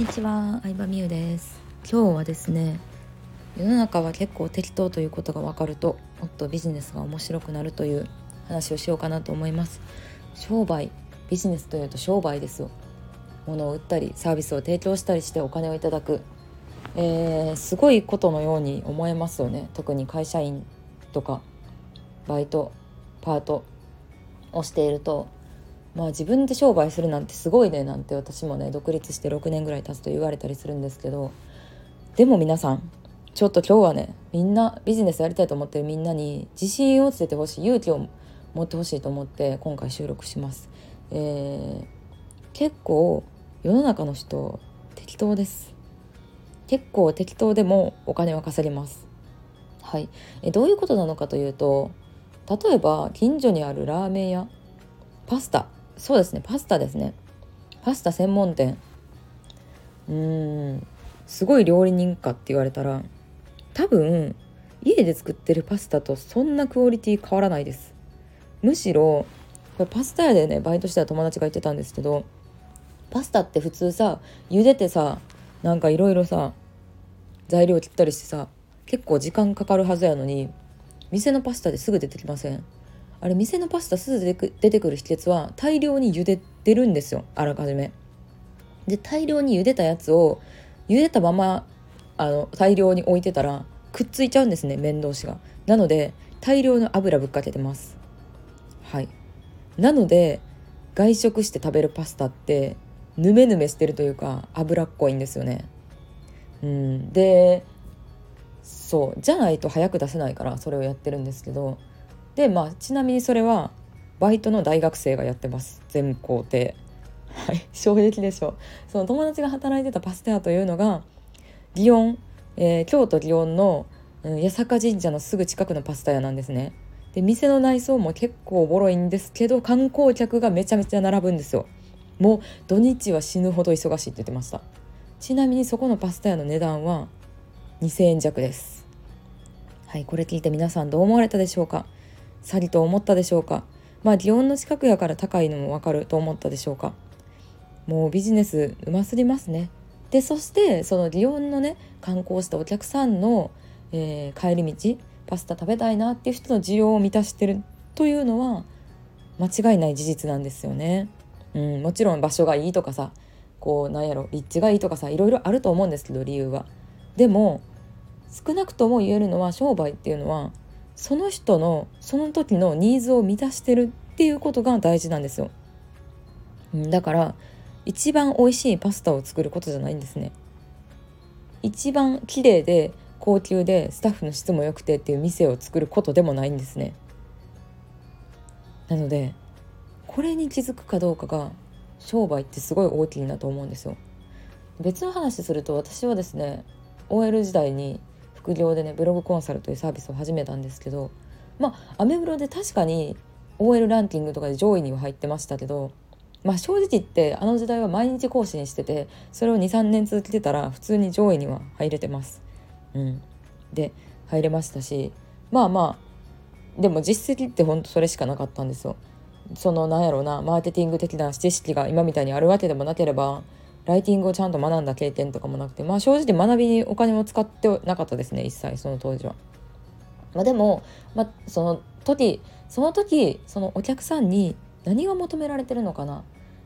にちは、相葉美優です。今日はですね世の中は結構適当ということが分かるともっとビジネスが面白くなるという話をしようかなと思います。商売ビジネスというと商売ですよ。物を売ったりサービスを提供したりしてお金をいただく、えー、すごいことのように思えますよね。特に会社員とかバイトパートをしていると。まあ自分で商売するなんてすごいねなんて私もね独立して6年ぐらい経つと言われたりするんですけどでも皆さんちょっと今日はねみんなビジネスやりたいと思ってるみんなに自信をつけてほしい勇気を持ってほしいと思って今回収録します、えー、結構世の中の人適当です。結構適当でもお金は稼ぎます。はい。えどういうことなのかというと例えば近所にあるラーメン屋パスタ。そうですねパスタですね。パスタ専門店。うーんすごい料理人かって言われたら多分家で作ってるパスタとそんなクオリティ変わらないです。むしろこれパスタ屋でねバイトしてた友達が言ってたんですけどパスタって普通さ茹でてさなんかいろいろさ材料切ったりしてさ結構時間かかるはずやのに店のパスタですぐ出てきません。あれ店のパスタすぐ出てくる秘訣は大量に茹でてるんですよあらかじめ。で大量に茹でたやつを茹でたままあの大量に置いてたらくっついちゃうんですね麺同士が。なので大量の油ぶっかけてます。はいなので外食して食べるパスタってぬめぬめしてるというか脂っこいんですよね。うん、でそうじゃないと早く出せないからそれをやってるんですけどでまあちなみにそれはバイトの大学生がやってます。全工程はい。衝撃でしょ。その友達が働いてたパスタ屋というのが祇園、えー、京都祇園の、うん、八坂神社のすぐ近くのパスタ屋なんですね。で店の内装も結構ボロいんですけど観光客がめちゃめちゃ並ぶんですよ。もう土日は死ぬほど忙しいって言ってました。ちなみにそこのパスタ屋の値段は2000円弱です。はい。これ聞いて皆さんどう思われたでしょうか？詐欺と思ったでしょうか？まあ祇園の近くやから高いのもわかると思ったでしょうか？もうビジネスうますぎますねでそしてその祇園のね観光したお客さんの、えー、帰り道パスタ食べたいなっていう人の需要を満たしてるというのは間違いない事実なんですよね。うん、もちろん場所がいいとかさこうなんやろ立地がいいとかさいろいろあると思うんですけど理由は。でも少なくとも言えるのは商売っていうのはその人のその時のニーズを満たしてるっていうことが大事なんですよ。だから一番美味しいパスタを作ることじゃないんですね。一番綺麗で高級でスタッフの質も良くてっていう店を作ることでもないんですね。なのでこれに気づくかどうかが商売ってすごい大きいなと思うんですよ。別の話すると私はですね OL 時代に副業でねブログコンサルというサービスを始めたんですけどまあアメブロで確かに OL ランキングとかで上位には入ってましたけどまあ正直言ってあの時代は毎日更新しててそれを23年続けてたら普通に上位には入れてます。うん、で入れましたしまあまあでも実績ってほんとそれしかなかったんですよ。そのなんやろうなマーケティング的な知識が今みたいにあるわけでもなければライティングをちゃんと学んだ経験とかもなくてまあ正直学びにお金も使ってなかったですね一切その当時は。まあ、でも、まあ、その時その時そのお客さんに何が求められてるのかな？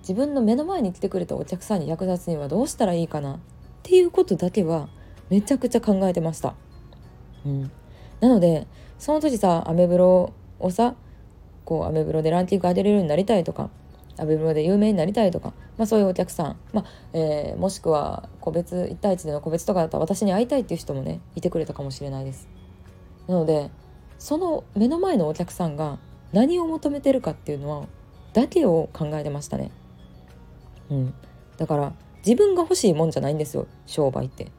自分の目の前に来てくれたお客さんに役立つにはどうしたらいいかな？っていうことだけはめちゃくちゃ考えてました。うん、なのでその時さアメブロをさこうアメブロでランキング上げれるようになりたいとかアベブロで有名になりたいとか、まあ、そういうお客さん、まあえー、もしくは個別1対1での個別とかだったら私に会いたいっていう人もねいてくれたかもしれないです。なのでその目の前のお客さんが何を求めてるかっていうのはだけを考えてましたね。うん、だから自分が欲しいもんじゃないんですよ商売って。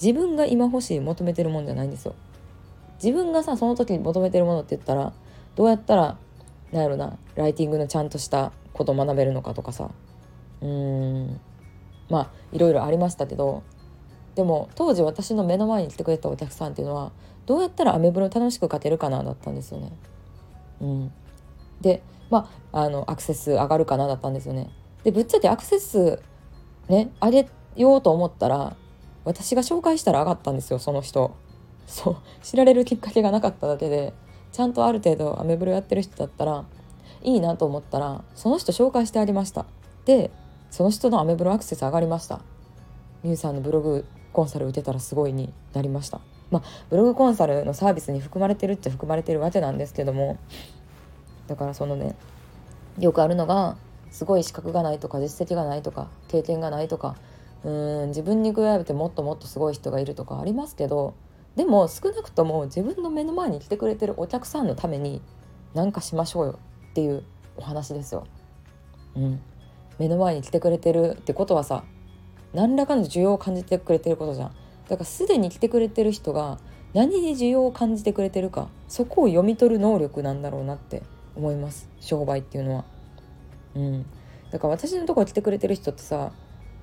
自分が今欲しい求めてるもんじゃないんですよ。自分がさその時に求めてるものって言ったらどうやったらなんやろなライティングのちゃんとしたこと学べるのかとかさ。うーん。まあいろいろありましたけど。でも当時私の目の前に来てくれたお客さんっていうのはどうやったらアメブロ楽しく勝てるかなだったんですよね。うん、でまああのアクセス上がるかなだったんですよね。でぶっちゃけアクセスね上げようと思ったら私が紹介したら上がったんですよその人。そう。知られるきっかけがなかっただけで。ちゃんとある程度アメブロやってる人だったらいいなと思ったらその人紹介してありました。でその人のアメブロアクセス上がりました。ミュウさんのブログコンサル受けたらすごいになりました。まあブログコンサルのサービスに含まれてるって含まれてるわけなんですけどもだからそのねよくあるのがすごい資格がないとか実績がないとか経験がないとかうん自分に比べてもっともっとすごい人がいるとかありますけどでも少なくとも自分の目の前に来てくれてるお客さんのために何かしましょうよっていうお話ですよ。うん、目の前に来てくれてるってことはさ何らかの需要を感じてくれてることじゃん。だからすでに来てくれてる人が何に需要を感じてくれてるかそこを読み取る能力なんだろうなって思います商売っていうのは。うん、だから私のところ来てくれてる人ってさ、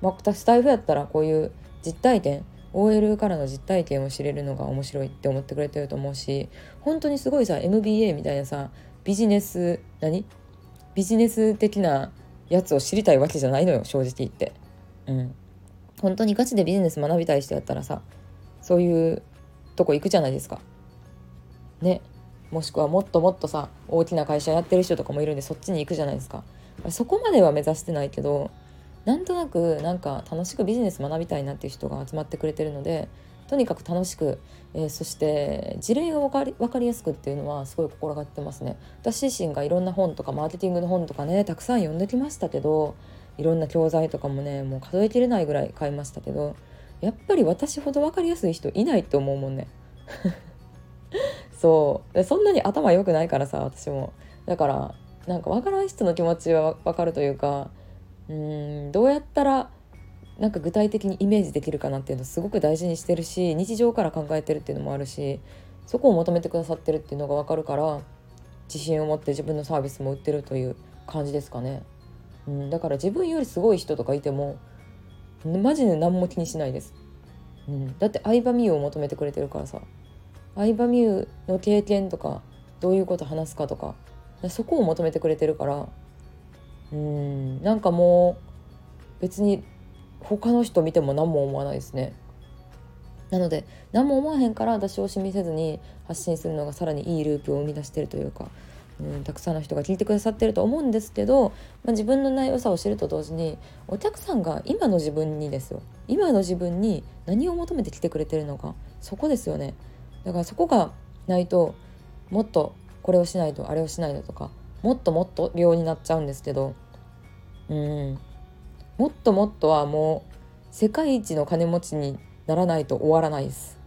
まあ、私スタイフやったらこういう実体験 OL からの実体験を知れるのが面白いって思ってくれてると思うし本当にすごいさ MBA みたいなさビジネス何？ビジネス的なやつを知りたいわけじゃないのよ正直言って。うん、本当にガチでビジネス学びたい人やったらさそういうとこ行くじゃないですか。ねもしくはもっともっとさ大きな会社やってる人とかもいるんでそっちに行くじゃないですか。そこまでは目指してないけどなんとなくなんか楽しくビジネス学びたいなっていう人が集まってくれてるのでとにかく楽しく、えー、そして事例が分かり分かりやすくっていうのはすごい心がけてますね。私自身がいろんな本とかマーケティングの本とかねたくさん読んできましたけどいろんな教材とかもねもう数えきれないぐらい買いましたけどやっぱり私ほど分かりやすい人いないと思うもんね。そう。そんなに頭良くないからさ私も。だからなんか分からん人の気持ちは分かるというかうんどうやったらなんか具体的にイメージできるかなっていうのをすごく大事にしてるし日常から考えてるっていうのもあるしそこを求めてくださってるっていうのが分かるから自信を持って自分のサービスも売ってるという感じですかね。うん、だから自分よりすごい人とかいてもマジで何も気にしないです。うん、だって相葉美優を求めてくれてるからさ相葉美優の経験とかどういうこと話すかとかそこを求めてくれてるからうん。なんかもう別に他の人見ても何も思わないですね。なので何も思わへんから出し惜しみせずに発信するのがさらにいいループを生み出してるというか、うん、たくさんの人が聞いてくださってると思うんですけど、まあ、自分の内容さを知ると同時にお客さんが今の自分にですよ。今の自分に何を求めてきてくれてるのかそこですよね。だからそこがないともっとこれをしないとあれをしないととかもっともっと量になっちゃうんですけど。うん。もっともっとはもう世界一の金持ちにならないと終わらないです。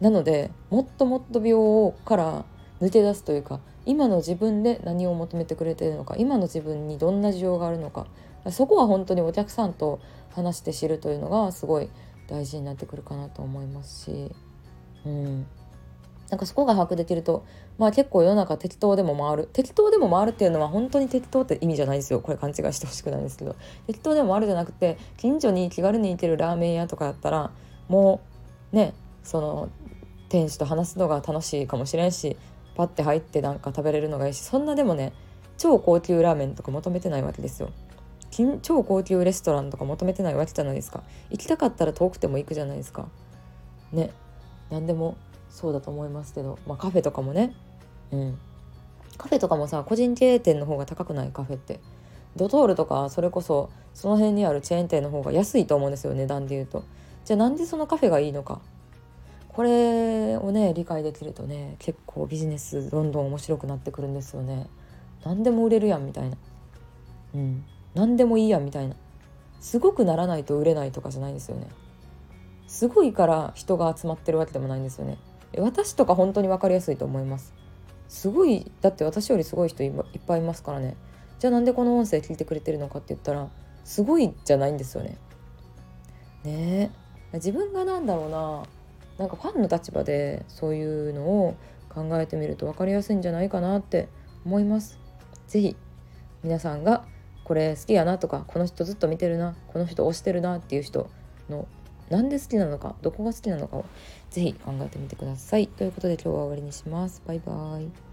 なのでもっともっと病から抜け出すというか今の自分で何を求めてくれてるのか今の自分にどんな需要があるのかそこは本当にお客さんと話して知るというのがすごい大事になってくるかなと思いますし、うん、なんかそこが把握できるとまあ結構世の中適当でも回る。適当でも回るっていうのは本当に適当って意味じゃないですよ。これ勘違いしてほしくないんですけど。適当でも回るじゃなくて近所に気軽に行けるラーメン屋とかだったらもうねその店主と話すのが楽しいかもしれんしパッて入ってなんか食べれるのがいいしそんなでもね超高級ラーメンとか求めてないわけですよ。超高級レストランとか求めてないわけじゃないですか。行きたかったら遠くても行くじゃないですか。ね何でもそうだと思いますけど、まあ、カフェとかもね。うん。カフェとかもさ個人経営店の方が高くない？カフェって。ドトールとかそれこそその辺にあるチェーン店の方が安いと思うんですよ値段で言うと。じゃあなんでそのカフェがいいのか。これをね理解できるとね結構ビジネスどんどん面白くなってくるんですよね。何でも売れるやんみたいな。うん。何でもいいやんみたいな。すごくならないと売れないとかじゃないんですよね。すごいから人が集まってるわけでもないんですよね。私とか本当に分かりやすいと思います。すごいだって私よりすごい人いっぱいいますからね。じゃあなんでこの音声聞いてくれてるのかって言ったらすごいじゃないんですよね。ねえ。自分がなんだろうな。なんかファンの立場でそういうのを考えてみると分かりやすいんじゃないかなって思います。是非皆さんがこれ好きやなとかこの人ずっと見てるなこの人推してるなっていう人のなんで好きなのかどこが好きなのかをぜひ考えてみてください。ということで今日は終わりにします。バイバーイ。